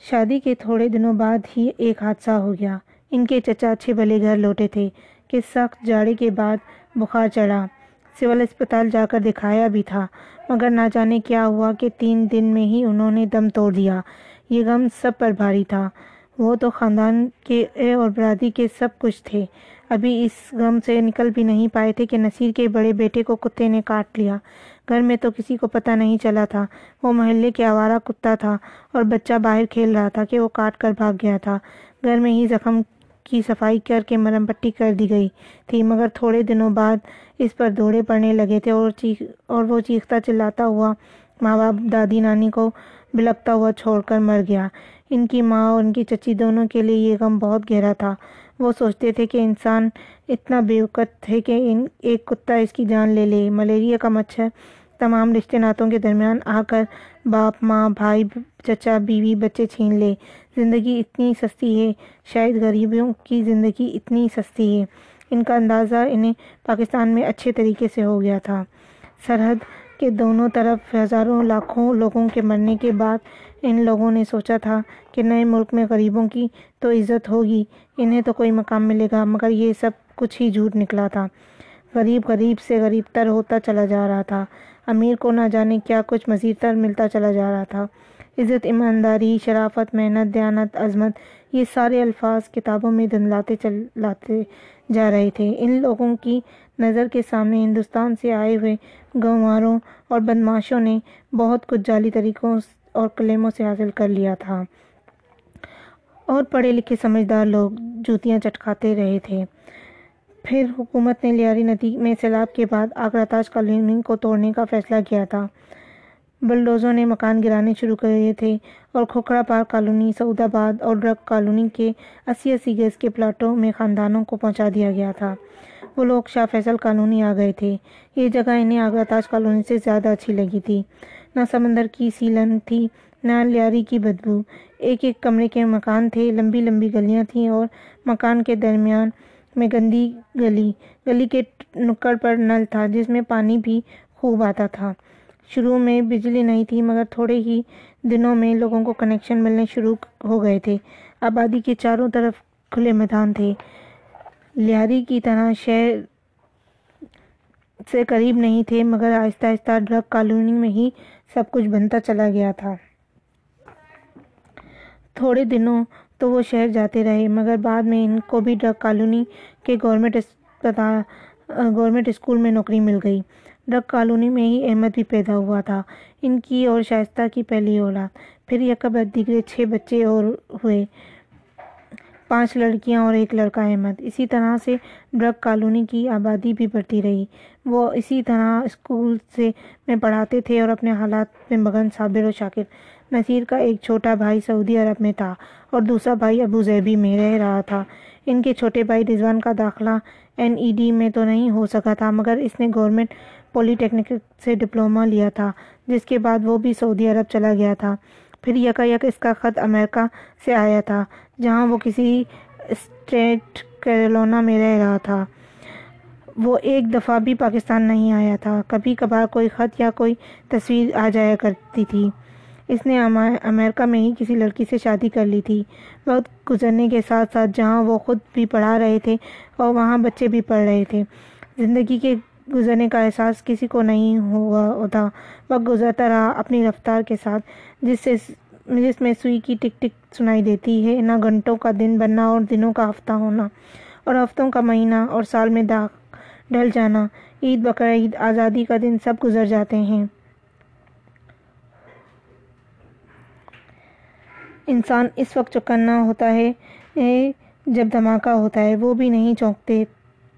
شادی کے تھوڑے دنوں بعد ہی ایک حادثہ ہو گیا۔ ان کے چچا اچھے بھلے گھر لوٹے تھے۔ کہ سخت جاڑے کے بعد بخار چڑھا۔ سول اسپتال جا کر دکھایا بھی تھا، مگر نہ جانے کیا ہوا کہ تین دن میں ہی انہوں نے دم توڑ دیا۔ یہ غم سب پر بھاری تھا۔ وہ تو خاندان کے اور برادری کے سب کچھ تھے۔ ابھی اس غم سے نکل بھی نہیں پائے تھے کہ نصیر کے بڑے بیٹے کو کتے نے کاٹ لیا۔ گھر میں تو کسی کو پتہ نہیں چلا تھا۔ وہ محلے کے آوارہ کتا تھا اور بچہ باہر کھیل رہا تھا کہ وہ کاٹ کر بھاگ گیا تھا۔ گھر میں ہی زخم کی صفائی کر کے مرم پٹی کر دی گئی تھی، مگر تھوڑے دنوں بعد اس پر دوڑے پڑنے لگے تھے اور چیخ، اور وہ چیختا چلاتا ہوا ماں باپ، دادی، نانی کو بلکتا ہوا چھوڑ کر مر گیا۔ ان کی ماں اور ان کی چچی دونوں کے لیے یہ غم بہت گہرا تھا۔ وہ سوچتے تھے کہ انسان اتنا بے وقت ہے کہ ان، ایک کتا اس کی جان لے لے۔ ملیریا کا مچھر تمام رشتے ناتوں کے درمیان آ کر باپ، ماں، بھائی، چچا، بیوی، بچے چھین لے۔ زندگی اتنی سستی ہے، شاید غریبوں کی زندگی اتنی سستی ہے۔ ان کا اندازہ انہیں پاکستان میں اچھے طریقے سے ہو گیا تھا۔ سرحد کے دونوں طرف ہزاروں لاکھوں لوگوں کے مرنے کے بعد ان لوگوں نے سوچا تھا کہ نئے ملک میں غریبوں کی تو عزت ہوگی، انہیں تو کوئی مقام ملے گا، مگر یہ سب کچھ ہی جھوٹ نکلا تھا۔ غریب غریب سے غریب تر ہوتا چلا جا رہا تھا۔ امیر کو نہ جانے کیا کچھ مزید تر ملتا چلا جا رہا تھا۔ عزت، ایمانداری، شرافت، محنت، دیانت، عظمت، یہ سارے الفاظ کتابوں میں دھندلاتے چل لاتے جا رہے تھے۔ ان لوگوں کی نظر کے سامنے ہندوستان سے آئے ہوئے گنواروں اور بدماشوں نے بہت کچھ جعلی طریقوں اور کلیموں سے حاصل کر لیا تھا۔ اور پڑھے لکھے سمجھدار لوگ جوتیاں چٹکاتے رہے تھے۔ پھر حکومت نے لیاری ندی میں سیلاب کے بعد آگرہ تاج کالونی کو توڑنے کا فیصلہ کیا تھا۔ بلڈوزوں نے مکان گرانے شروع کر دیے تھے اور کھوکھرا پارک کالونی سعود آباد اور ڈرگ کالونی کے اسی اسی گز کے پلاٹوں میں خاندانوں کو پہنچا دیا گیا تھا۔ وہ لوگ شاہ فیصل کالونی آ گئے تھے۔ یہ جگہ انہیں آگرہ تاج کالونی سے زیادہ اچھی لگی تھی۔ نہ سمندر کی سیلن تھی، نہ لیاری کی بدبو۔ ایک ایک کمرے کے مکان تھے، لمبی لمبی گلیاں تھیں اور مکان کے درمیان میں گندی گلی گلی کے نکڑ پر نل تھا جس میں پانی بھی خوب آتا تھا۔ شروع میں بجلی نہیں تھی مگر تھوڑے ہی دنوں میں لوگوں کو کنیکشن ملنے شروع ہو گئے تھے۔ آبادی کے چاروں طرف کھلے میدان تھے۔ لیاری کی طرح شہر سے قریب نہیں تھے مگر آہستہ آہستہ ڈرگ کالونی میں ہی سب کچھ بنتا چلا گیا تھا۔ تھوڑے دنوں تو وہ شہر جاتے رہے۔ مگر بعد میں ان کو بھی ڈرگ کالونی کے گورنمنٹ اسپتال گورنمنٹ اسکول میں نوکری مل گئی۔ ڈرگ کالونی میں ہی احمد بھی پیدا ہوا تھا۔ ان کی اور شائستہ کی پہلی اولاد۔ پھر یکبد دیگرے چھ بچے اور ہوئے۔ پانچ لڑکیاں اور ایک لڑکا احمد۔ اسی طرح سے ڈرگ کالونی کی آبادی بھی بڑھتی رہی۔ وہ اسی طرح اسکول سے میں پڑھاتے تھے اور اپنے حالات میں مگن، صابر و شاکر نصیر کا ایک چھوٹا بھائی سعودی عرب میں تھا اور دوسرا بھائی ابوظہبی میں رہ رہا تھا۔ ان کے چھوٹے بھائی رضوان کا داخلہ این ای ڈی میں تو نہیں ہو سکا تھا، مگر اس نے گورنمنٹ پولی ٹیکنک سے ڈپلومہ لیا تھا، جس کے بعد وہ بھی سعودی عرب چلا گیا تھا۔ پھر یکا یک اس کا خط امریکہ سے آیا تھا، جہاں وہ کسی اسٹیٹ کیرولینا میں رہ رہا تھا۔ وہ ایک دفعہ بھی پاکستان نہیں آیا تھا، کبھی کبھار کوئی خط یا کوئی تصویر آ جایا کرتی تھی۔ اس نے امریکہ میں ہی کسی لڑکی سے شادی کر لی تھی۔ وقت گزرنے کے ساتھ ساتھ جہاں وہ خود بھی پڑھا رہے تھے اور وہاں بچے بھی پڑھ رہے تھے۔ زندگی کے گزرنے کا احساس کسی کو نہیں ہوا ہوتا۔ وقت گزرتا رہا اپنی رفتار کے ساتھ، جس سے جس میں سوئی کی ٹک ٹک سنائی دیتی ہے۔ نہ گھنٹوں کا دن بننا اور دنوں کا ہفتہ ہونا، اور ہفتوں کا مہینہ اور سال میں داغ ڈھل جانا۔ عید، بقرعید، آزادی کا دن سب گزر جاتے ہیں۔ انسان اس وقت چکنا ہوتا ہے جب دھماکہ ہوتا ہے، وہ بھی نہیں چونکتے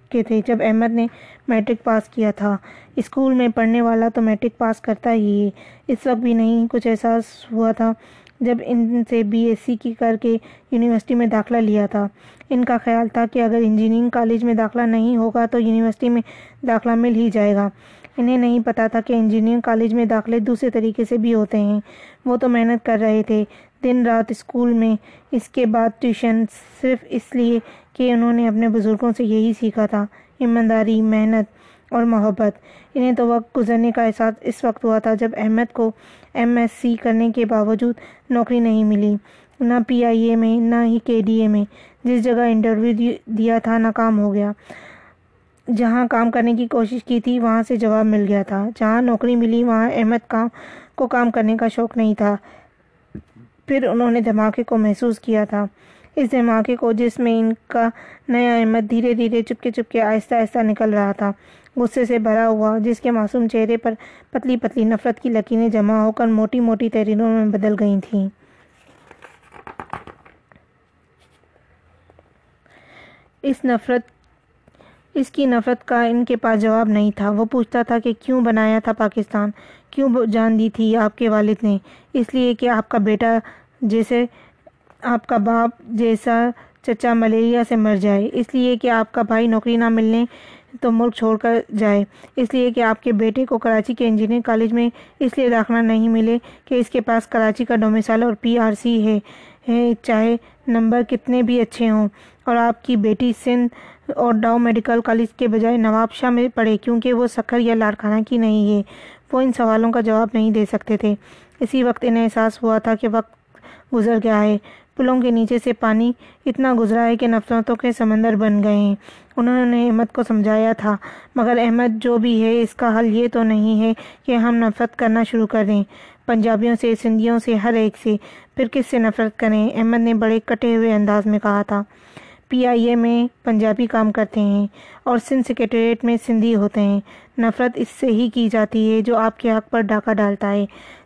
کے تھے۔ جب احمد نے میٹرک پاس کیا تھا، اسکول میں پڑھنے والا تو میٹرک پاس کرتا ہی ہے۔ اس وقت بھی نہیں، کچھ احساس ہوا تھا جب ان سے بی ایس سی کی کر کے یونیورسٹی میں داخلہ لیا تھا۔ ان کا خیال تھا کہ اگر انجینئرنگ کالج میں داخلہ نہیں ہوگا تو یونیورسٹی میں داخلہ مل ہی جائے گا۔ انہیں نہیں پتا تھا کہ انجینئرنگ کالج میں داخلے دوسرے طریقے سے بھی ہوتے ہیں۔ وہ تو محنت کر رہے تھے۔ دن رات اسکول میں، اس کے بعد ٹیوشن صرف اس لیے کہ انہوں نے اپنے بزرگوں سے یہی سیکھا تھا، ایمانداری، محنت اور محبت۔ انہیں تو وقت گزرنے کا احساس اس وقت ہوا تھا جب احمد کو ایم ایس سی کرنے کے باوجود نوکری نہیں ملی۔ نہ پی آئی اے میں، نہ ہی کے ڈی اے میں۔ جس جگہ انٹرویو دیا تھا، ناکام ہو گیا۔ جہاں کام کرنے کی کوشش کی تھی، وہاں سے جواب مل گیا تھا۔ جہاں نوکری ملی، وہاں احمد کام کو کام کرنے کا شوق نہیں تھا۔ پھر انہوں نے دھماکے کو محسوس کیا تھا۔ اس دھماکے کو جس میں ان کا نیا احمد دھیرے دھیرے چپکے چپکے آہستہ آہستہ نکل رہا تھا۔ غصے سے بھرا ہوا، جس کے معصوم چہرے پر پتلی پتلی نفرت کی لکیریں جمع ہو کر موٹی موٹی تحریروں میں بدل گئی تھیں۔ اس نفرت، اس کی نفرت کا ان کے پاس جواب نہیں تھا۔ وہ پوچھتا تھا کہ کیوں بنایا تھا پاکستان؟ کیوں جان دی تھی آپ کے والد نے؟ اس لیے کہ آپ کا بیٹا جیسے آپ کا باپ جیسا چچا ملیریا سے مر جائے، اس لیے کہ آپ کا بھائی نوکری نہ ملنے تو ملک چھوڑ کر جائے۔ اس لیے کہ آپ کے بیٹے کو کراچی کے انجینئر کالج میں اس لیے داخلہ نہیں ملے کہ اس کے پاس کراچی کا ڈومیسائل اور پی آر سی ہے چاہے نمبر کتنے بھی اچھے ہوں۔ اور آپ کی بیٹی سندھ اور ڈاؤ میڈیکل کالج کے بجائے نواب شاہ میں پڑھے، کیونکہ وہ سکھر یا لاڑکانہ کی نہیں ہے۔ وہ ان سوالوں کا جواب نہیں دے سکتے تھے۔ اسی وقت انہیں احساس ہوا تھا کہ وقت گزر گیا ہے۔ پلوں کے نیچے سے پانی اتنا گزرا ہے کہ نفرتوں کے سمندر بن گئے ہیں۔ انہوں نے احمد کو سمجھایا تھا، مگر احمد جو بھی ہے، اس کا حل یہ تو نہیں ہے کہ ہم نفرت کرنا شروع کر دیں۔ پنجابیوں سے، سندھیوں سے، ہر ایک سے۔ پھر کس سے نفرت کریں؟ احمد نے بڑے کٹے ہوئے انداز میں کہا تھا، پی آئی اے میں پنجابی کام کرتے ہیں اور سندھ سیکریٹریٹ میں سندھی ہوتے ہیں۔ نفرت اس سے ہی کی جاتی ہے جو آپ کے حق پر ڈاکہ ڈالتا ہے۔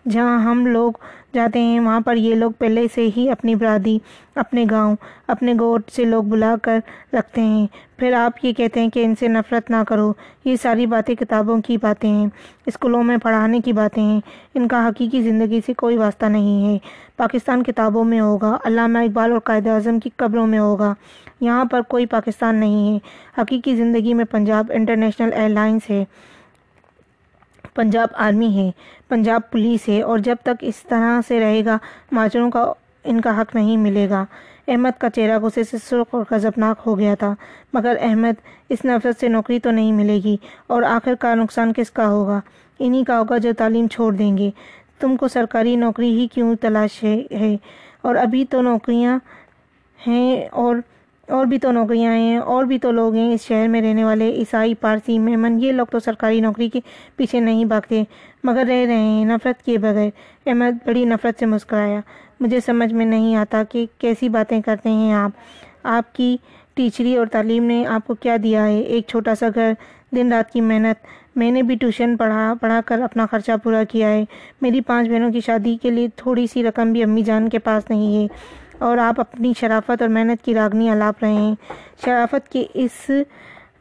جہاں ہم لوگ جاتے ہیں۔ وہاں پر یہ لوگ پہلے سے ہی اپنی برادری، اپنے گاؤں، اپنے گوٹ سے لوگ بلا کر رکھتے ہیں۔ پھر آپ یہ کہتے ہیں کہ ان سے نفرت نہ کرو۔ یہ ساری باتیں کتابوں کی باتیں ہیں، اسکولوں میں پڑھانے کی باتیں ہیں۔ ان کا حقیقی زندگی سے کوئی واسطہ نہیں ہے۔ پاکستان کتابوں میں ہوگا۔ علامہ اقبال اور قائد اعظم کی قبروں میں ہوگا۔ یہاں پر کوئی پاکستان نہیں ہے۔ حقیقی زندگی میں پنجاب انٹرنیشنل ایئر لائنس ہے۔ پنجاب آرمی ہے، پنجاب پولیس ہے اور جب تک اس طرح سے رہے گا، ماجروں کا ان کا حق نہیں ملے گا۔ احمد کا چہرہ غصے سے سرخ اور غضبناک ہو گیا تھا، مگر احمد اس نفرت سے نوکری تو نہیں ملے گی اور آخر کا نقصان کس کا ہوگا؟ انہی کا ہوگا جو تعلیم چھوڑ دیں گے۔ تم کو سرکاری نوکری ہی کیوں تلاش ہے؟ اور ابھی تو نوکریاں ہیں اور اور بھی تو نوکریاں ہیں، اور بھی تو لوگ ہیں، اس شہر میں رہنے والے، عیسائی، پارسی، میمن، یہ لوگ تو سرکاری نوکری کے پیچھے نہیں بھاگتے، مگر رہ رہے ہیں، نفرت کے بغیر۔ احمد بڑی نفرت سے مسکرایا۔ مجھے سمجھ میں نہیں آتا کہ کیسی باتیں کرتے ہیں آپ۔ آپ کی ٹیچری اور تعلیم نے آپ کو کیا دیا ہے؟ ایک چھوٹا سا گھر، دن رات کی محنت۔ میں نے بھی ٹیوشن پڑھا پڑھا کر اپنا خرچہ پورا کیا ہے۔ میری پانچ بہنوں کی شادی کے لیے تھوڑی سی رقم بھی امی جان کے پاس نہیں ہے۔ اور آپ اپنی شرافت اور محنت کی راگنی الاپ رہے ہیں۔ شرافت کے اس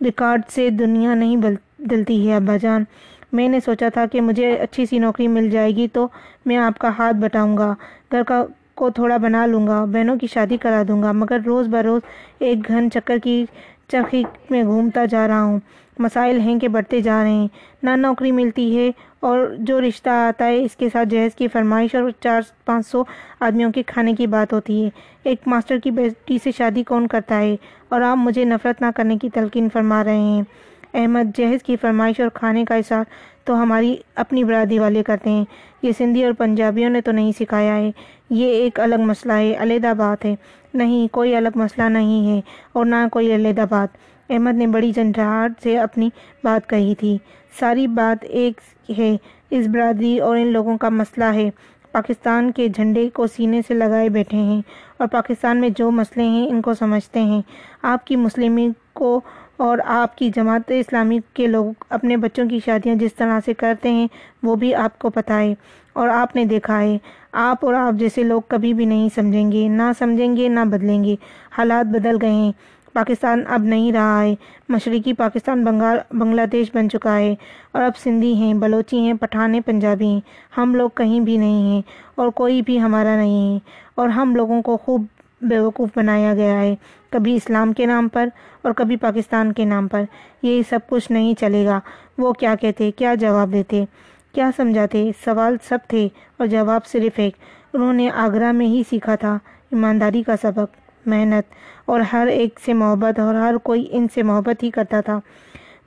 ریکارڈ سے دنیا نہیں بدلتی ہے۔ ابا جان، میں نے سوچا تھا کہ مجھے اچھی سی نوکری مل جائے گی تو میں آپ کا ہاتھ بٹاؤں گا۔ گھر کا کو تھوڑا بنا لوں گا، بہنوں کی شادی کرا دوں گا، مگر روز بروز ایک گھن چکر کی چرخی میں گھومتا جا رہا ہوں۔ مسائل ہیں کہ بڑھتے جا رہے ہیں۔ نہ نوکری ملتی ہے اور جو رشتہ آتا ہے، اس کے ساتھ جہیز کی فرمائش اور چار پانچ سو آدمیوں کے کھانے کی بات ہوتی ہے۔ ایک ماسٹر کی بیٹی سے شادی کون کرتا ہے؟ اور آپ مجھے نفرت نہ کرنے کی تلقین فرما رہے ہیں۔ احمد، جہیز کی فرمائش اور کھانے کا اثار تو ہماری اپنی برادری والے کرتے ہیں۔ یہ سندھی اور پنجابیوں نے تو نہیں سکھایا ہے۔ یہ ایک الگ مسئلہ ہے علیحدہ بات ہے۔ نہیں، کوئی الگ مسئلہ نہیں ہے اور نہ کوئی علیحدہ بات احمد نے بڑی جھنجھاہٹ سے اپنی بات کہی تھی۔ ساری بات ایک ہے، اس برادری اور ان لوگوں کا مسئلہ ہے۔ پاکستان کے جھنڈے کو سینے سے لگائے بیٹھے ہیں اور پاکستان میں جو مسئلے ہیں ان کو سمجھتے ہیں۔ آپ کی مسلمین کو اور آپ کی جماعت اسلامی کے لوگ اپنے بچوں کی شادیاں جس طرح سے کرتے ہیں، وہ بھی آپ کو پتہ ہے اور آپ نے دیکھا ہے۔ آپ اور آپ جیسے لوگ کبھی بھی نہیں سمجھیں گے، نہ سمجھیں گے، نہ بدلیں گے۔ حالات بدل گئے ہیں۔ پاکستان اب نہیں رہا ہے۔ مشرقی پاکستان، بنگال، بنگلہ دیش بن چکا ہے اور اب سندھی ہیں، بلوچی ہیں، پٹھان ہیں، پنجابی ہیں۔ ہم لوگ کہیں بھی نہیں ہیں اور کوئی بھی ہمارا نہیں ہے۔ اور ہم لوگوں کو خوب بیوقوف بنایا گیا ہے، کبھی اسلام کے نام پر اور کبھی پاکستان کے نام پر۔ یہ سب کچھ نہیں چلے گا۔ وہ کیا کہتے، کیا جواب دیتے، کیا سمجھاتے؟ سوال سب تھے اور جواب صرف ایک۔ انہوں نے آگرہ میں ہی سیکھا تھا، ایمانداری کا سبق۔ محنت اور ہر ایک سے محبت اور ہر کوئی ان سے محبت ہی کرتا تھا۔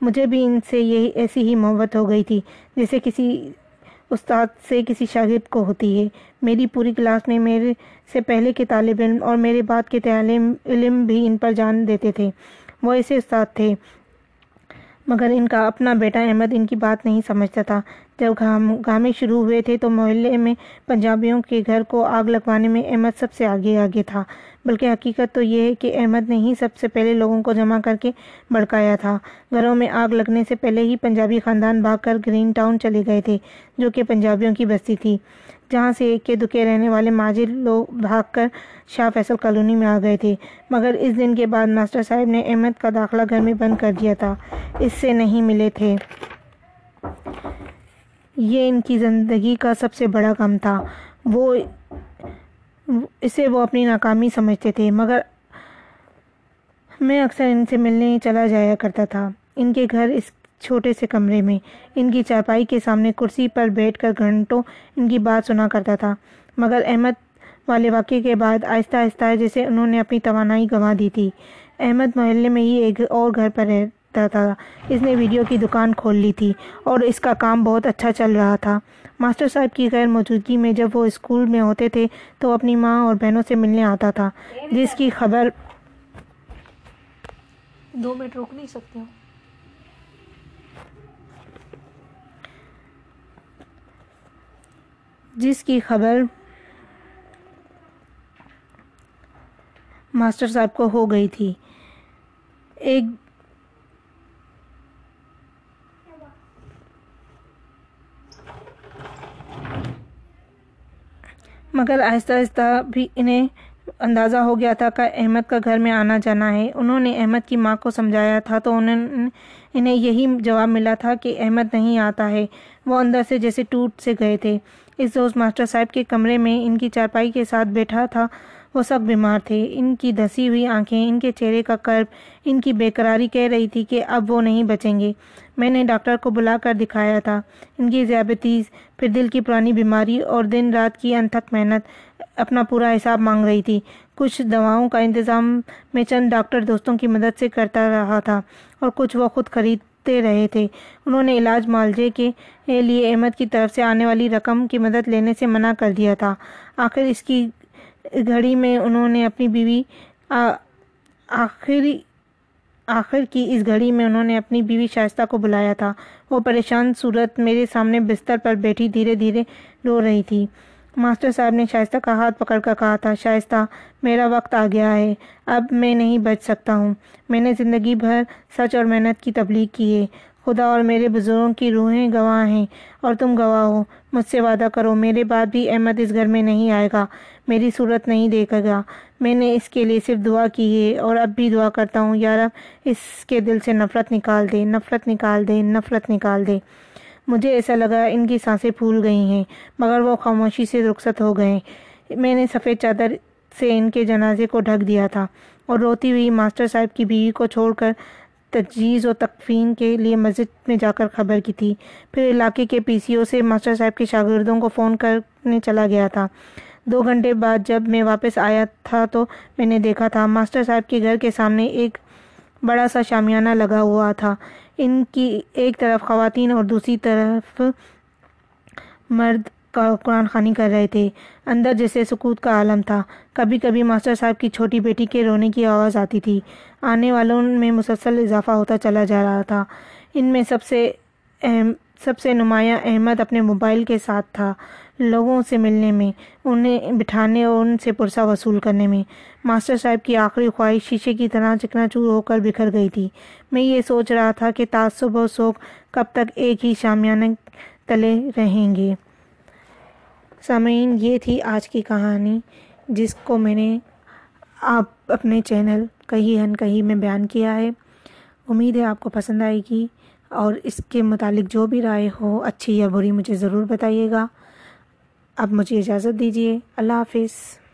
مجھے بھی ان سے یہی ایسی ہی محبت ہو گئی تھی جیسے کسی استاد سے کسی شاگرد کو ہوتی ہے۔ میری پوری کلاس میں میرے سے پہلے کے طالب علم اور میرے بعد کے طالب علم بھی ان پر جان دیتے تھے۔ وہ ایسے استاد تھے۔ مگر ان کا اپنا بیٹا احمد ان کی بات نہیں سمجھتا تھا۔ جب گامے شروع ہوئے تھے تو محلے میں پنجابیوں کے گھر کو آگ لگوانے میں احمد سب سے آگے آگے تھا۔ بلکہ حقیقت تو یہ ہے کہ احمد نے ہی سب سے پہلے لوگوں کو جمع کر کے بڑکایا تھا۔ گھروں میں آگ لگنے سے پہلے ہی پنجابی خاندان بھاگ کر گرین ٹاؤن چلے گئے تھے، جو کہ پنجابیوں کی بستی تھی۔ جہاں سے ایک کے دکے رہنے والے ماجر لوگ بھاگ کر شاہ فیصل کالونی میں آ گئے تھے، مگر اس دن کے بعد ماسٹر صاحب نے احمد کا داخلہ گھر میں بند کر دیا تھا، اس سے نہیں ملے تھے۔ یہ ان کی زندگی کا سب سے بڑا غم تھا۔ وہ اسے وہ اپنی ناکامی سمجھتے تھے، مگر میں اکثر ان سے ملنے چلا جایا کرتا تھا۔ ان کے گھر اس چھوٹے سے کمرے میں۔ ان کی چارپائی کے سامنے کرسی پر بیٹھ کر گھنٹوں ان کی بات سنا کرتا تھا، مگر احمد والے واقعے کے بعد آہستہ آہستہ جیسے انہوں نے اپنی توانائی گنوا دی تھی۔ احمد محلے میں ہی ایک اور گھر پر رہتا تھا۔ اس نے ویڈیو کی دکان کھول لی تھی اور اس کا کام بہت اچھا چل رہا تھا۔ ماسٹر صاحب کی غیر موجودگی میں جب وہ اسکول میں ہوتے تھے تو اپنی ماں اور بہنوں سے ملنے آتا تھا، جس کی خبر دو منٹ روک نہیں سکتے ہو جس کی خبر ماسٹر صاحب کو ہو گئی تھی۔ ایک مگر آہستہ آہستہ بھی انہیں اندازہ ہو گیا تھا کہ احمد کا گھر میں آنا جانا ہے۔ انہوں نے احمد کی ماں کو سمجھایا تھا تو انہوں انہیں یہی جواب ملا تھا کہ احمد نہیں آتا ہے۔ وہ اندر سے جیسے ٹوٹ سے گئے تھے۔ اس روز ماسٹر صاحب کے کمرے میں ان کی چارپائی کے ساتھ بیٹھا تھا۔ وہ سب بیمار تھے۔ ان کی دھسی ہوئی آنکھیں، ان کے چہرے کا کرب ان کی بے قراری کہہ رہی تھی کہ اب وہ نہیں بچیں گے۔ میں نے ڈاکٹر کو بلا کر دکھایا تھا۔ ان کی ذیابطیز پھر دل کی پرانی بیماری اور دن رات کی انتھک محنت، اپنا پورا حساب مانگ رہی تھی۔ کچھ دواؤں کا انتظام میں چند ڈاکٹر دوستوں کی مدد سے کرتا رہا تھا اور کچھ وہ خود خرید خریدتے رہے تھے۔ انہوں نے علاج معالجے کے لیے احمد کی طرف سے آنے والی رقم کی مدد لینے سے منع کر دیا تھا۔ آخر اس کی گھڑی میں انہوں نے اپنی بیوی آخری آخر کی اس گھڑی میں انہوں نے اپنی بیوی شائستہ کو بلایا تھا۔ وہ پریشان صورت میرے سامنے بستر پر بیٹھی دھیرے دھیرے رو رہی تھی۔ ماسٹر صاحب نے شائستہ کا ہاتھ پکڑ کر کہا تھا، شائستہ، میرا وقت آ گیا ہے، اب میں نہیں بچ سکتا ہوں۔ میں نے زندگی بھر سچ اور محنت کی تبلیغ کی ہے۔ خدا اور میرے بزرگوں کی روحیں گواہ ہیں اور تم گواہ ہو۔ مجھ سے وعدہ کرو، میرے بعد بھی احمد اس گھر میں نہیں آئے گا۔ میری صورت نہیں دیکھے گا۔ میں نے اس کے لیے صرف دعا کی ہے اور اب بھی دعا کرتا ہوں، یارب، اس کے دل سے نفرت نکال دے، نفرت نکال دے، نفرت نکال دے۔ مجھے ایسا لگا ان کی سانسیں پھول گئی ہیں، مگر وہ خاموشی سے رخصت ہو گئے۔ میں نے سفید چادر سے ان کے جنازے کو ڈھک دیا تھا اور روتی ہوئی ماسٹر صاحب کی بیوی کو چھوڑ کر تجویز و تکفین کے لیے مسجد میں جا کر خبر کی تھی۔ پھر علاقے کے پی سی او سے ماسٹر صاحب کے شاگردوں کو فون کرنے چلا گیا تھا۔ دو گھنٹے بعد جب میں واپس آیا تھا تو میں نے دیکھا تھا ماسٹر صاحب کے گھر کے سامنے ایک بڑا سا شامیانہ لگا ہوا تھا۔ ان کی ایک طرف خواتین اور دوسری طرف مرد قرآن خوانی کر رہے تھے۔ اندر جیسے سکوت کا عالم تھا۔ کبھی کبھی ماسٹر صاحب کی چھوٹی بیٹی کے رونے کی آواز آتی تھی۔ آنے والوں میں مسلسل اضافہ ہوتا چلا جا رہا تھا۔ ان میں سب سے اہم، سب سے نمایاں احمد اپنے موبائل کے ساتھ تھا۔ لوگوں سے ملنے میں، انہیں بٹھانے اور ان سے پرسہ وصول کرنے میں۔ ماسٹر صاحب کی آخری خواہش شیشے کی طرح چکنا چور ہو کر بکھر گئی تھی۔ میں یہ سوچ رہا تھا کہ تعصب و سوک کب تک ایک ہی شامیانہ تلے رہیں گے۔ سامعین، یہ تھی آج کی کہانی، جس کو میں نے آپ اپنے چینل کہیں ہن کہیں میں بیان کیا ہے۔ امید ہے آپ کو پسند آئے گی اور اس کے متعلق جو بھی رائے ہو، اچھی یا بری، مجھے ضرور بتائیے گا۔ اب مجھے اجازت دیجیے۔ اللہ حافظ۔